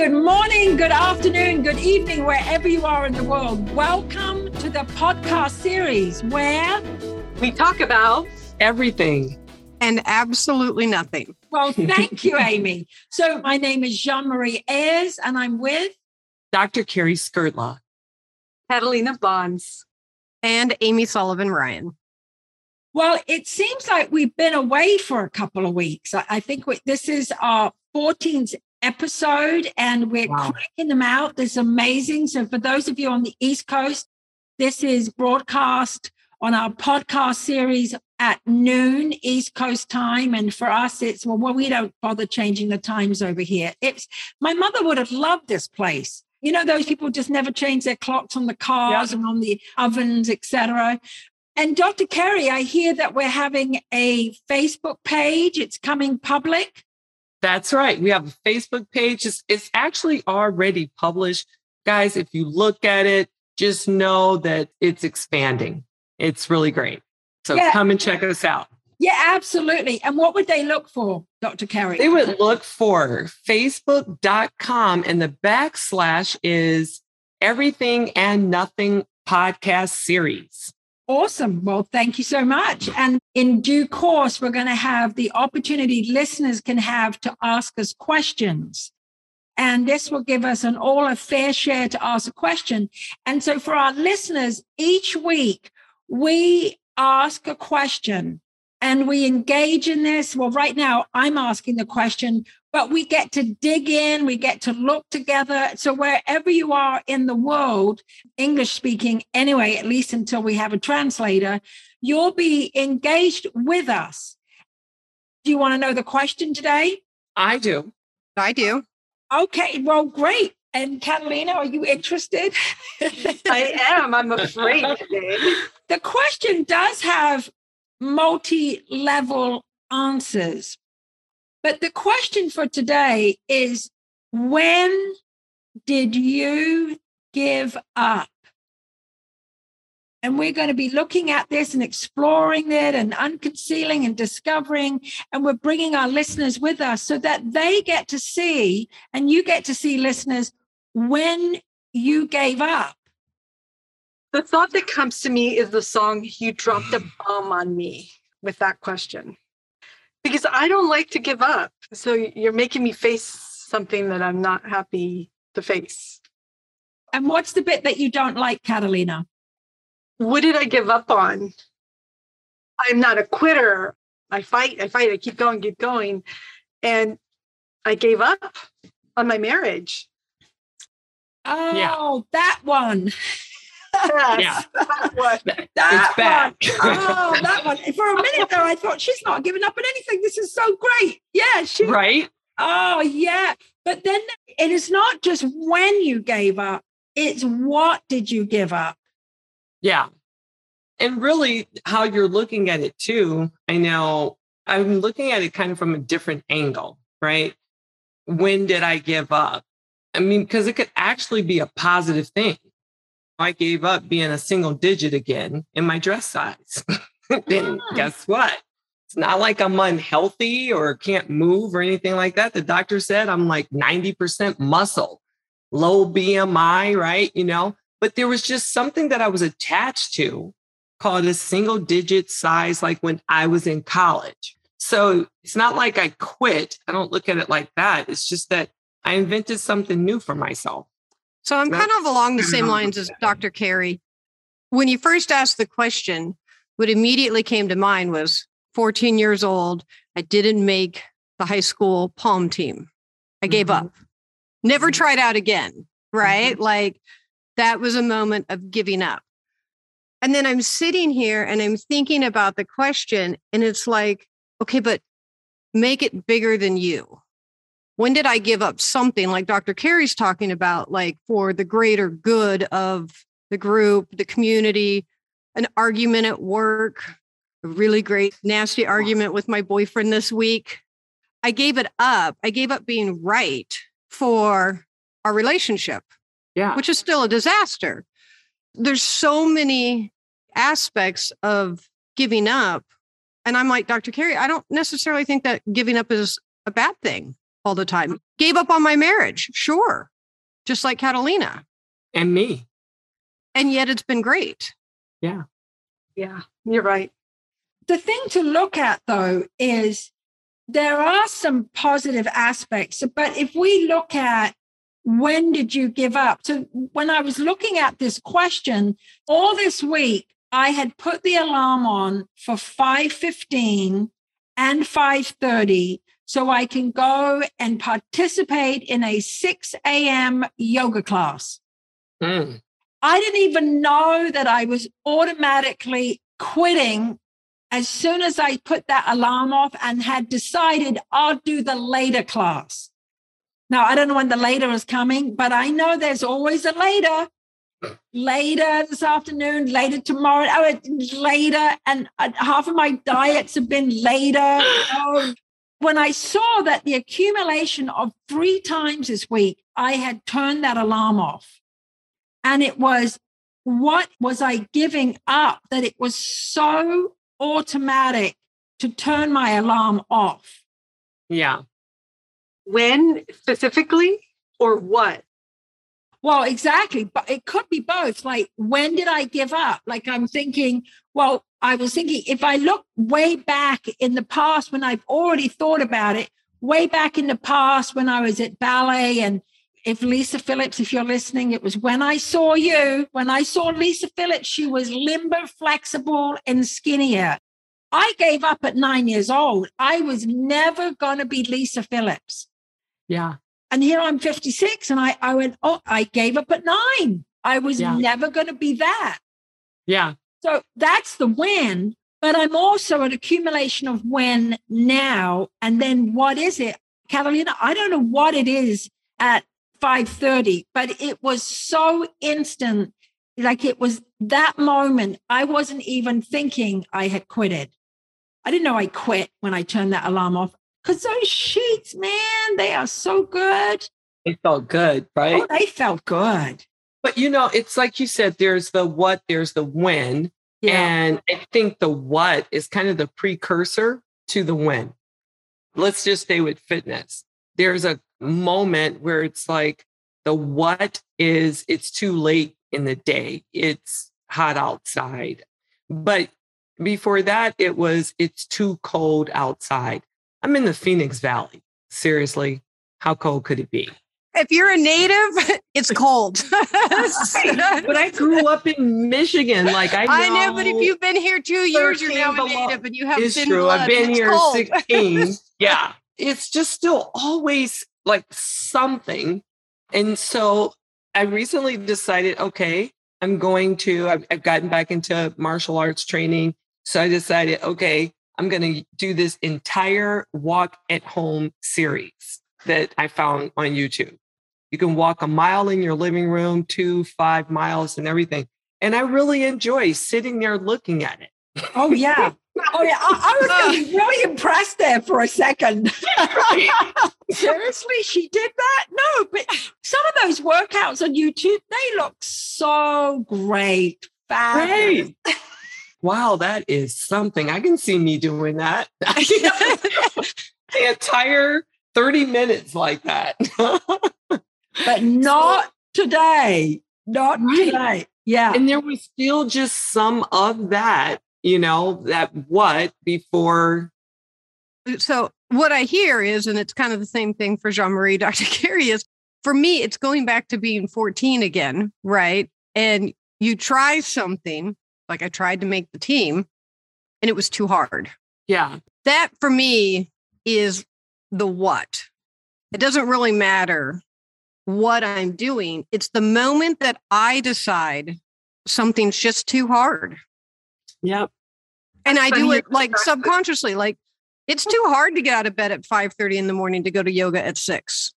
good morning, good afternoon, good evening, wherever you are in the world. Welcome to the podcast series where we talk about everything and absolutely nothing. Well, thank you, Amy. So, my name is Jeanne Marie Eayrs, and I'm with Dr. Cari Skrdla, Katalina Bonds, and Amy Sullivan Ryan. Well, it seems like we've been away for a couple of weeks. I think we, this is our 14th episode and we're wow. cracking them out. This is amazing. So, for those of you on the East Coast, this is broadcast on our podcast series at noon East Coast time. And for us, it's well, well, we don't bother changing the times over here. It's my mother would have loved this place. You know, those people just never change their clocks on the cars and on the ovens, etc. And Dr. Cari, I hear that we're having a Facebook page. It's coming public. That's right. We have a Facebook page. It's, it's actually already published. Guys, if you look at it, just know that it's expanding. It's really great. So yeah. come and check us out. Yeah, absolutely. And what would they look for, Dr. Cari? They would look for facebook.com and the backslash is everything and nothing podcast series. Awesome. Well, thank you so much. And in due course, we're going to have the opportunity listeners can have to ask us questions. And this will give us an all a fair share to ask a question. And so for our listeners, each week we ask a question and we engage in this. Well, right now I'm asking the question, but we get to dig in, we get to look together. So, wherever you are in the world, English speaking, anyway, at least until we have a translator, you'll be engaged with us. Do you want to know the question today? I do. I do. Okay, well, great. And Katalina, are you interested? I am. I'm afraid today. The question does have multi level answers. But the question for today is when did you give up? And we're going to be looking at this and exploring it and unconcealing and discovering. And we're bringing our listeners with us so that they get to see, and you get to see listeners when you gave up. The thought that comes to me is the song You Dropped a mm. Bomb on Me with that question because I don't like to give up. So you're making me face something that I'm not happy to face. And what's the bit that you don't like, Katalina? What did I give up on? I'm not a quitter. I fight, I fight, I keep going, keep going. And I gave up on my marriage. Oh, yeah. that one. Yeah. that one. That back. oh, that one. For a minute there, I thought she's not giving up on anything. This is so great. Yeah, she. Right. Oh, yeah. But then it is not just when you gave up; it's what did you give up. Yeah, and really, how you're looking at it too. I know I'm looking at it kind of from a different angle, right? When did I give up? I mean, because it could actually be a positive thing I gave up being a single digit again in my dress size. then ah. guess what? It's not like I'm unhealthy or can't move or anything like that. The doctor said I'm like 90% muscle, low BMI, right? You know, but there was just something that I was attached to called a single digit size, like when I was in college. So it's not like I quit. I don't look at it like that. It's just that I invented something new for myself. So I'm kind of along the same lines as Dr. Cari. When you first asked the question, what immediately came to mind was 14 years old. I didn't make the high school pom team. I gave mm-hmm. up. Never mm-hmm. tried out again. Right. Mm-hmm. Like that was a moment of giving up. And then I'm sitting here and I'm thinking about the question, and it's like, okay, but make it bigger than you when did I give up something like Dr. Cari's talking about, like for the greater good of the group, the community, an argument at work, a really great, nasty argument with my boyfriend this week. I gave it up. I gave up being right for our relationship, yeah, which is still a disaster. There's so many aspects of giving up. And I'm like, Dr. Cari, I don't necessarily think that giving up is a bad thing. All the time. Gave up on my marriage, sure, just like Katalina. And me. And yet it's been great. Yeah. Yeah, you're right. The thing to look at though is there are some positive aspects, but if we look at when did you give up? So when I was looking at this question, all this week I had put the alarm on for 5:15 and 5:30 so I can go and participate in a 6 a.m. yoga class. Mm. I didn't even know that I was automatically quitting as soon as I put that alarm off and had decided I'll do the later class. Now, I don't know when the later is coming, but I know there's always a later. Later this afternoon, later tomorrow, oh, later. And uh, half of my diets have been later. Oh, when I saw that the accumulation of three times this week, I had turned that alarm off. And it was, what was I giving up that it was so automatic to turn my alarm off? Yeah. When specifically or what? Well, exactly. But it could be both. Like, when did I give up? Like, I'm thinking, well, I was thinking if I look way back in the past when I've already thought about it, way back in the past when I was at ballet and if Lisa Phillips, if you're listening, it was when I saw you, when I saw Lisa Phillips, she was limber, flexible, and skinnier. I gave up at nine years old. I was never going to be Lisa Phillips. Yeah. And here I'm 56 and I, I went, oh, I gave up at nine. I was Yeah. never going to be that. Yeah. So that's the when, But I'm also an accumulation of when now. And then what is it? Katalina, I don't know what it is at 5:30, but it was so instant. Like it was that moment. I wasn't even thinking I had quitted. I didn't know I quit when I turned that alarm off. Because those sheets, man, they are so good. It felt good, right? Oh, they felt good. But you know, it's like you said, there's the what, there's the when. And I think the what is kind of the precursor to the when. Let's just stay with fitness. There's a moment where it's like the what is it's too late in the day, it's hot outside. But before that, it was it's too cold outside. I'm in the Phoenix Valley. Seriously, how cold could it be? If you're a native, it's cold. But I grew up in Michigan. Like I know, I know, but if you've been here two years, you're 13 now a native and you have it's thin true. blood I've been it's here cold. 16. yeah. It's just still always like something. And so I recently decided, okay, I'm going to, I've, I've gotten back into martial arts training. So I decided, okay, I'm going to do this entire walk at home series that I found on YouTube. You can walk a mile in your living room, two, five miles, and everything. And I really enjoy sitting there looking at it. Oh yeah. Oh yeah. I, I was really impressed there for a second. Seriously, she did that? No, but some of those workouts on YouTube, they look so great. Fabulous. Great. Wow, that is something. I can see me doing that. the entire 30 minutes like that. But not today. Not Right. today. Yeah. and there was still just some of that, you know, that what before. so what I hear is, and it's kind of the same thing for Jeanne Marie, Dr. Cari is for me, it's going back to being 14 again, right? And you try something, like I tried to make the team, and it was too hard. Yeah. That for me is the what. It doesn't really matter what I'm doing. It's the moment that I decide something's just too hard. Yep. And I do it like describe subconsciously. Like it's too hard to get out of bed at 5 30 in the morning to go to yoga at six.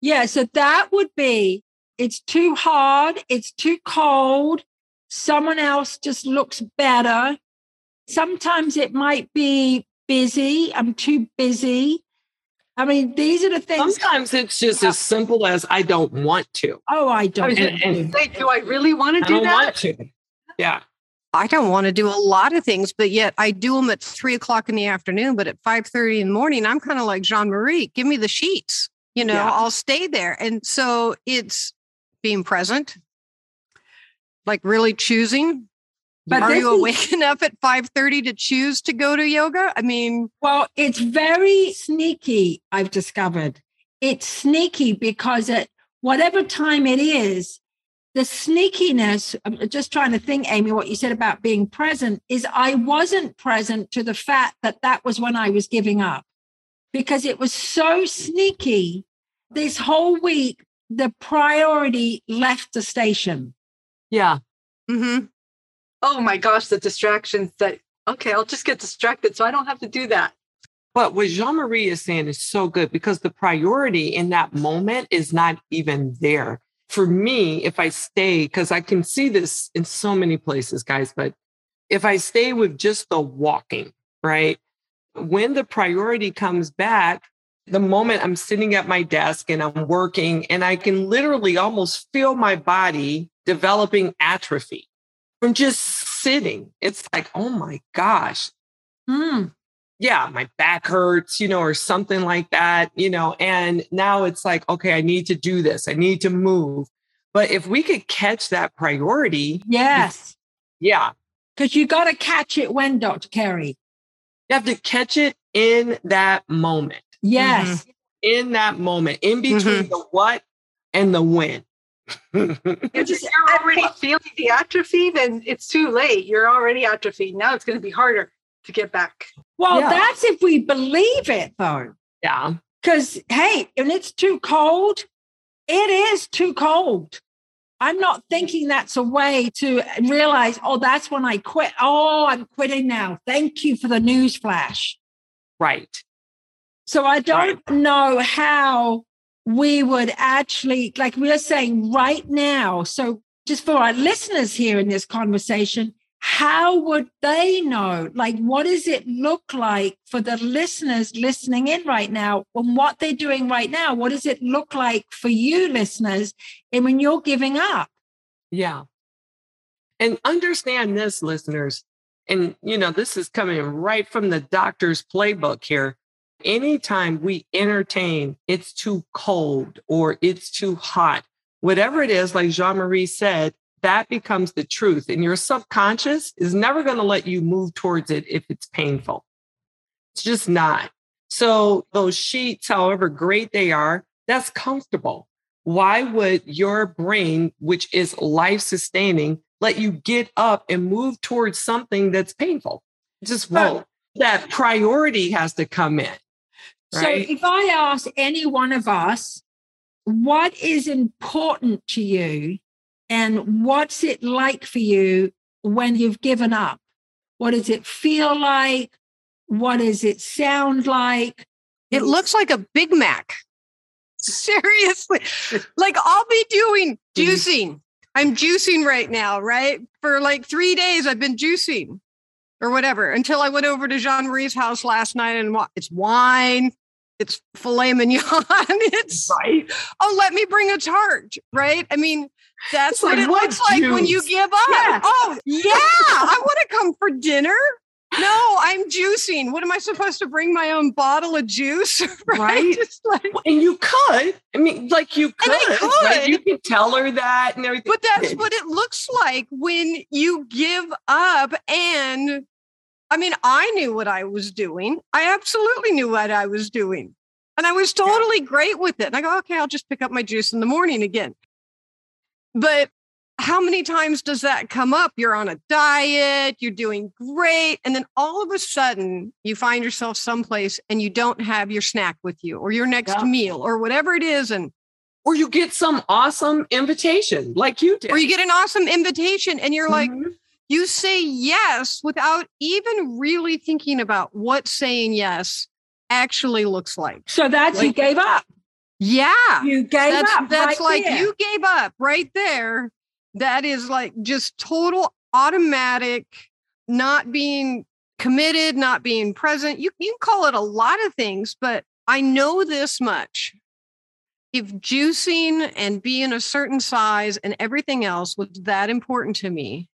Yeah. So that would be it's too hard, it's too cold. Someone else just looks better. Sometimes it might be busy. I'm too busy. I mean, these are the things. Sometimes it's just as simple as I don't want to. Oh, I don't. And- and- Wait, do I really want to I do don't that? want to. Yeah. I don't want to do a lot of things, but yet I do them at three o'clock in the afternoon. But at five thirty in the morning, I'm kind of like Jeanne Marie. Give me the sheets. You know, Yeah. I'll stay there. And so it's being present, like really choosing. But Are you is- awake enough at five thirty to choose to go to yoga? I mean, Well, it's very sneaky, I've discovered. It's sneaky because at whatever time it is, the sneakiness, I'm just trying to think, Amy, what you said about being present is I wasn't present to the fact that that was when I was giving up because it was so sneaky. This whole week, the priority left the station. Yeah. mhm. Oh my gosh, the distractions that, okay, I'll just get distracted so I don't have to do that. But what Jeanne Marie is saying is so good because the priority in that moment is not even there. For me, if I stay, because I can see this in so many places, guys, but if I stay with just the walking, right? When the priority comes back, the moment I'm sitting at my desk and I'm working, and I can literally almost feel my body developing atrophy from just sitting. It's like, oh my gosh, Hmm. yeah, my back hurts, you know, or something like that, you know, and now it's like, okay, I need to do this. I need to move. But if we could catch that priority, Yes. yeah, Because you got to catch it when, Dr. Cari. you have to catch it in that moment, Yes. in that moment, in between the what and the when. If you're already feeling the atrophy, then it's too late. You're already atrophied. Now it's going to be harder to get back. Well, Yeah. that's if we believe it, though. yeah. Because, hey, and it's too cold, it is too cold. I'm not thinking that's a way to realize, oh, that's when I quit. Oh, I'm quitting now. Thank you for the news flash. Right. So I don't know how we would actually, like we are saying right now. So just for our listeners here in this conversation, how would they know? Like, what does it look like for the listeners listening in right now and what they're doing right now? What does it look like for you listeners and when you're giving up? Yeah. And understand this, listeners. And, you know, this is coming right from the doctor's playbook here. Anytime we entertain, it's too cold or it's too hot, whatever it is, like Jeanne Marie said, that becomes the truth. And your subconscious is never going to let you move towards it if it's painful. It's just not. So, those sheets, however great they are, that's comfortable why would your brain, which is life sustaining, let you get up and move towards something that's painful? It just won't. That priority has to come in. Right? So if I ask any one of us, what is important to you and what's it like for you when you've given up? What does it feel like? What does it sound like? It looks like a Big Mac. Seriously. Like I'll be doing mm-hmm. juicing. I'm juicing right now, right? For like three days, I've been juicing or whatever until I went over to Jeanne Marie's house last night and it's wine, it's filet mignon, it's right. oh, let me bring a tart, right? I mean, that's It's what like, it what looks like when you give up. Yeah. Oh, yeah, I want to come for dinner. No, I'm juicing. What am I supposed to bring my own bottle of juice? right? Right. Like, And you could. I mean, like you could. Could. you could tell her that and everything. but that's what it looks like when you give up. And I mean, I knew what I was doing. I absolutely knew what I was doing. And I was totally great with it. And I go, okay, I'll just pick up my juice in the morning again. But how many times does that come up? You're on a diet, you're doing great. And then all of a sudden, you find yourself someplace and you don't have your snack with you or your next Yeah. meal or whatever it is. And or you get some awesome invitation like you did. or you get an awesome invitation and you're like, Mhm. you say yes without even really thinking about what saying yes actually looks like. So that's you gave up. Yeah. You gave That's up. that's right like there. you gave up right there. That is like just total automatic not being committed, not being present. You you can call it a lot of things, but I know this much. If juicing and being a certain size and everything else was that important to me,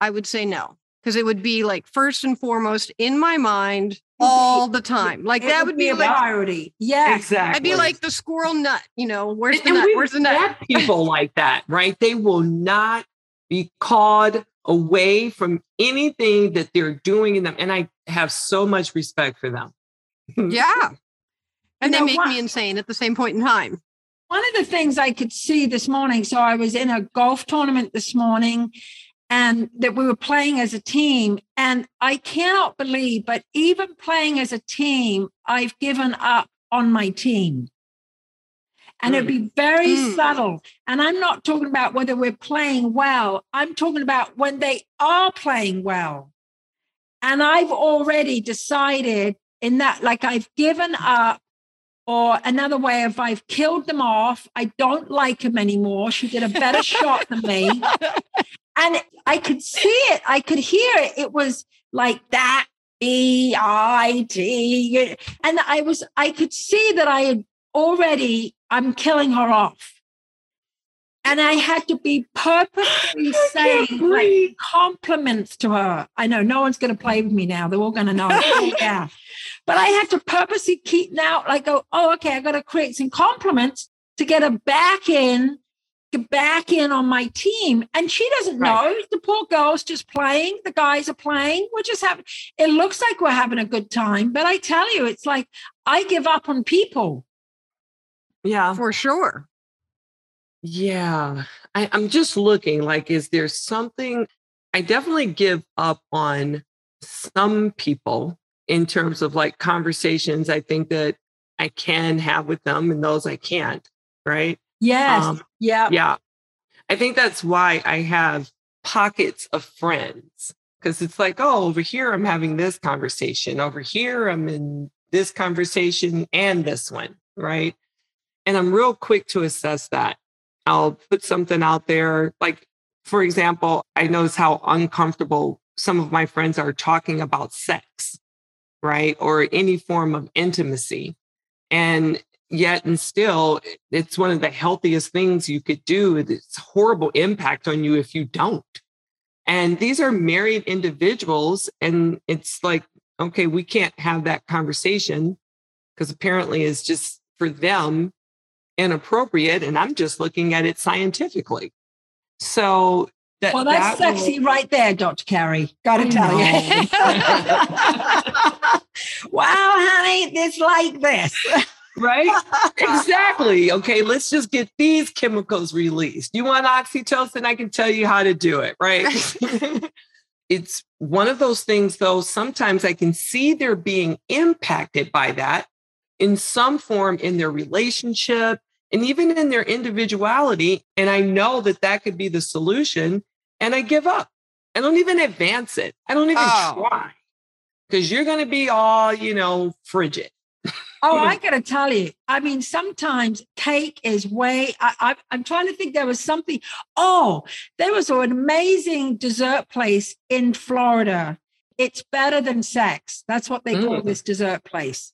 I would say no because it would be like first and foremost in my mind all the time. Like It that would be a like priority. Yeah, Exactly. I'd be like the squirrel nut. You know, where's the And nut? we've Where's the nut? met people like that, right? They will not be called away from anything that they're doing in them. And I have so much respect for them. Yeah. And You they make what? me insane at the same point in time. One of the things I could see this morning, so I was in a golf tournament this morning and that we were playing as a team. And I cannot believe, but even playing as a team, I've given up on my team. And it'd be very Mm. subtle. And I'm not talking about whether we're playing well, I'm talking about when they are playing well. And I've already decided in that, like, I've given up or another way of I've killed them off. I don't like him anymore. She did a better shot than me. And I could see it. I could hear it. It was like that B I T. And I was, I could see that I had already, I'm killing her off. And I had to be purposely saying like compliments to her. I know no one's going to play with me now. They're all going to know. Yeah. But I had to purposely keep now, like, go, oh, okay, I got to create some compliments to get her back in, back in on my team. And she doesn't Right. know. The poor girl's just playing. The guys are playing. We're just having, it looks like we're having a good time. But I tell you, it's like I give up on people. Yeah. For sure. Yeah. I, I'm just looking like, is there something I definitely give up on some people in terms of like conversations I think that I can have with them and those I can't. Right. Yes. Um, yeah. Yeah. I think that's why I have pockets of friends because it's like, oh, over here I'm having this conversation. Over here I'm in this conversation and this one. Right. And I'm real quick to assess that. I'll put something out there. Like, for example, I notice how uncomfortable some of my friends are talking about sex, right? Or any form of intimacy. And yet and still it's one of the healthiest things you could do it's horrible impact on you if you don't and these are married individuals and it's like okay we can't have that conversation because apparently it's just for them inappropriate and i'm just looking at it scientifically so that, Well, that's that will- sexy right there, Dr. Cari. Got to I tell know. you. wow, honey, it's like this. right? exactly. Okay, let's just get these chemicals released. You want oxytocin? I can tell you how to do it, right? it's one of those things, though, sometimes I can see they're being impacted by that in some form in their relationship and even in their individuality. And I know that that could be the solution, and I give up. I don't even advance it. I don't even Oh. try because you're going to be all, you know, frigid. Oh, I got to tell you. I mean, sometimes cake is way. I, I, I'm trying to think. There was something. Oh, there was an amazing dessert place in Florida. It's better than sex. That's what they call Mm. this dessert place.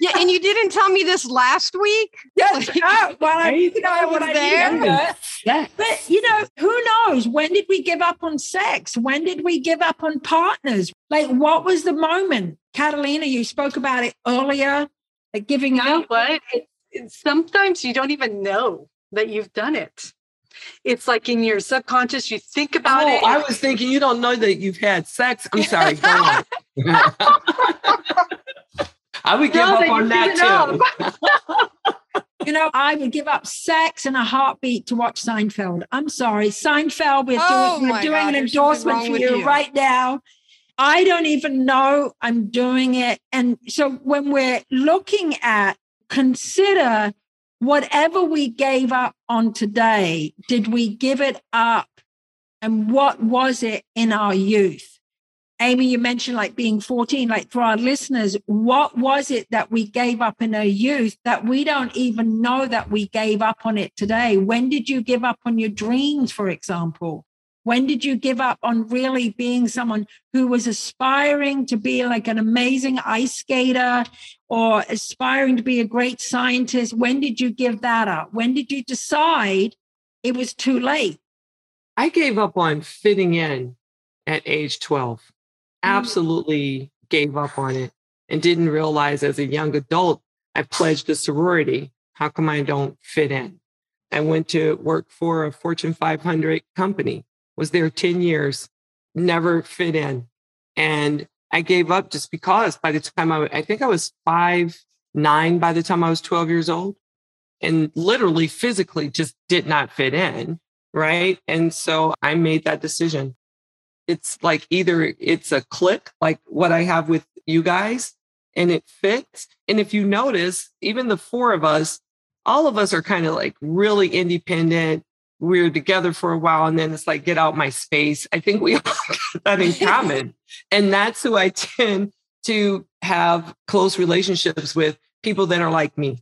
Yeah, and you didn't tell me this last week. Yes. oh, well, I, you know I what was I there. remember. Yeah. But you know, who knows? When did we give up on sex? When did we give up on partners? Like, what was the moment? Katalina, you spoke about it earlier, like giving You know up. what? It, it- sometimes you don't even know that you've done it. It's like in your subconscious, you think about oh, it. I was thinking you don't know that you've had sex. I'm sorry. Go on. I would give No, up on that too. You know, I would give up sex and a heartbeat to watch Seinfeld. I'm sorry, Seinfeld. We're Oh doing, we're doing God, an endorsement for you, you. right now. I don't even know I'm doing it. And so when we're looking at consider whatever we gave up on today, did we give it up? And what was it in our youth? Amy, you mentioned like being 14, like for our listeners, what was it that we gave up in our youth that we don't even know that we gave up on it today? When did you give up on your dreams, for example? When did you give up on really being someone who was aspiring to be like an amazing ice skater or aspiring to be a great scientist? When did you give that up? When did you decide it was too late? I gave up on fitting in at age 12. Mm. Absolutely gave up on it and didn't realize as a young adult, I pledged a sorority. How come I don't fit in? I went to work for a Fortune 500 company, was there 10 years, never fit in. And I gave up just because by the time I, I think I was five, nine by the time I was 12 years old and literally physically just did not fit in. Right. And so I made that decision. It's like either it's a click, like what I have with you guys, and it fits. And if you notice, even the four of us, all of us are kind of like really independent. We're together for a while and then it's like, get out my space. I think we all got that in common. and that's who I tend to have close relationships with people that are like me,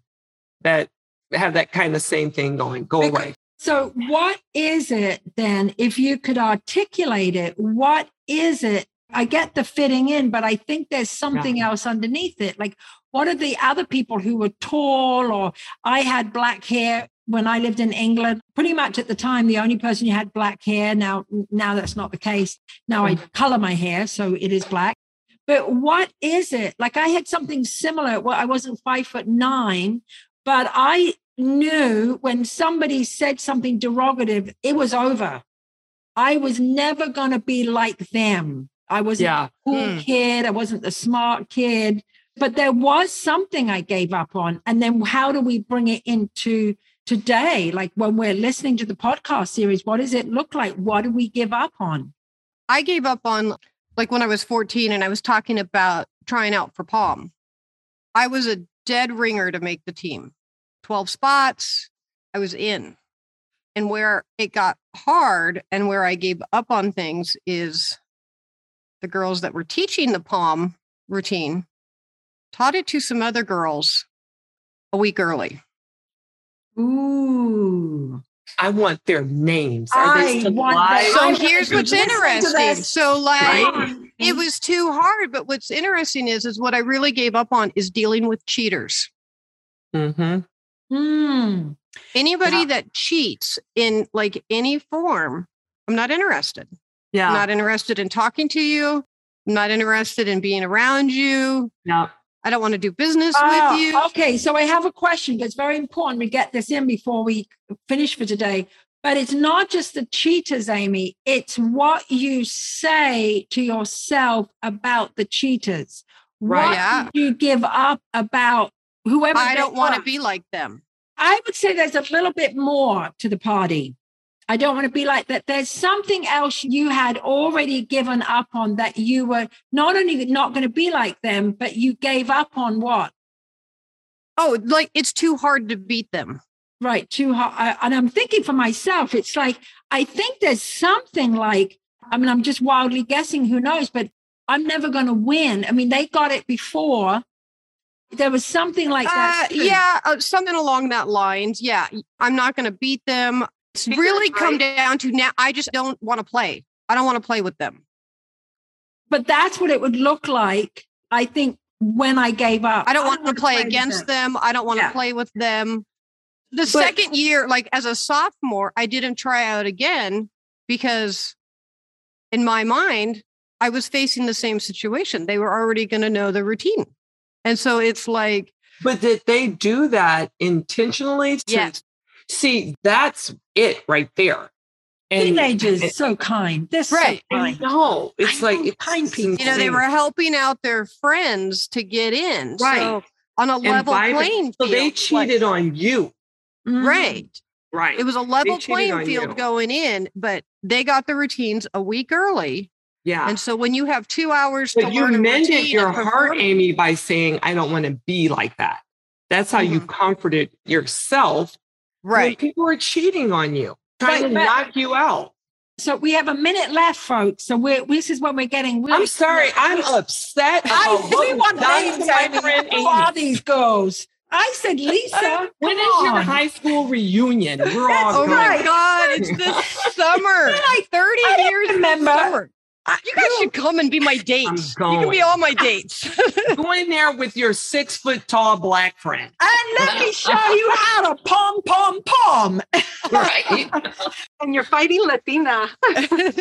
that have that kind of same thing going, go Because- away. So, what is it then, if you could articulate it? What is it? I get the fitting in, but I think there's something else underneath it. Like, what are the other people who were tall, or I had black hair when I lived in England? Pretty much at the time, the only person who had black hair. Now, now that's not the case. Now I color my hair, so it is black. But what is it? Like, I had something similar. Well, I wasn't five foot nine, but I knew when somebody said something derogative, it was over. I was never going to be like them. I wasn't Yeah. a cool Hmm. kid. I wasn't the smart kid. But there was something I gave up on. And then how do we bring it into today? Like when we're listening to the podcast series, what does it look like? What do we give up on? I gave up on like when I was 14 and I was talking about trying out for Pom. I was a dead ringer to make the team. 12 spots, I was in. And where it got hard and where I gave up on things is the girls that were teaching the Pom routine taught it to some other girls a week early. Ooh. I want their names. Are they I still want alive? that. So I here's what's interesting. So like Right. it was too hard, but what's interesting is is what I really gave up on is dealing with cheaters. Mm-hmm. Mm. Anybody Yeah. that cheats in like any form, I'm not interested. Yeah. I'm not interested in talking to you. I'm not interested in being around you. yeah. I don't want to do business Ah, with you. Okay, so I have a question that's very important. We get this in before we finish for today. But it's not just the cheaters, Amy. It's what you say to yourself about the cheaters. Right. What Yeah. you give up about whoever? I don't want to be like them. I would say there's a little bit more to the party. I don't want to be like that. There's something else you had already given up on that you were not only not going to be like them, but you gave up on what? Oh, like it's too hard to beat them. Right, too hard. I, and I'm thinking for myself, it's like, I think there's something like, I mean, I'm just wildly guessing, who knows, but I'm never going to win. I mean, they got it before. There was something like that. Uh, yeah, uh, something along that lines. Yeah, I'm not going to beat them. It's Because, really come right? down to now. I just don't want to play. I don't want to play with them. But that's what it would look like, I think, when I gave up. I don't want to wanna play with against them. I don't want to play with them. The But- second year, like as a sophomore, I didn't try out again because in my mind, I was facing the same situation. They were already going to know the routine. And so it's like, But did they do that intentionally? To, Yes. See, that's it right there. And Teenagers, and- so kind. They're so Right. kind. No, it's I like know, it's kind people. you know, they were helping out their friends to get in. Right. So on a And level vibrant- playing So field. they like- cheated on you, Mhm. right. right? It was a level playing field you. going in, but they got the routines a week early. yeah. And so when you have two hours to But you learn a mended routine your heart, Amy, by saying, "I don't want to be like that." That's how you Mhm. comforted yourself. When right? people are cheating on you, trying Right, to but- knock you out. So we have a minute left, folks. So we're, this is when we're getting really. I'm sorry. I'm upset. I, about we want you've names, to my friend Who are these girls? I said Lisa. Uh, when is come your high school reunion? We're all Oh going. my God, it's this summer. Like, 30 I don't years in remember. Summer. You guys should come and be my dates. You can be all my dates. Go in there with your six foot tall black friend. And let me show you how to pom pom pom. Right. And you're fighting Latina.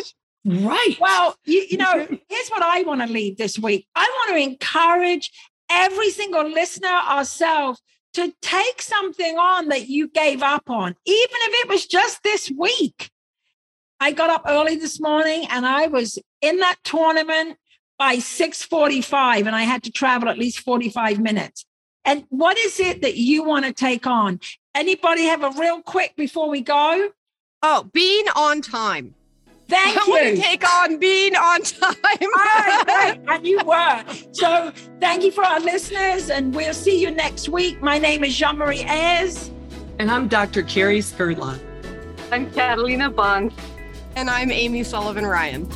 Right. Well, you, you know, here's what I want to leave this week. I want to encourage every single listener ourselves to take something on that you gave up on, even if it was just this week. I got up early this morning and I was in that tournament by 6:45 and I had to travel at least 45 minutes. And what is it that you want to take on? Anybody have a real quick before we go? Oh, being on time. Thank I you. want to take on being on time. Right, right. And you were. So thank you for our listeners, and we'll see you next week. My name is Jeanne Marie Eayrs. And I'm Dr. Cari Skrdla. I'm Katalina Bond. And I'm Amy Sullivan Ryan.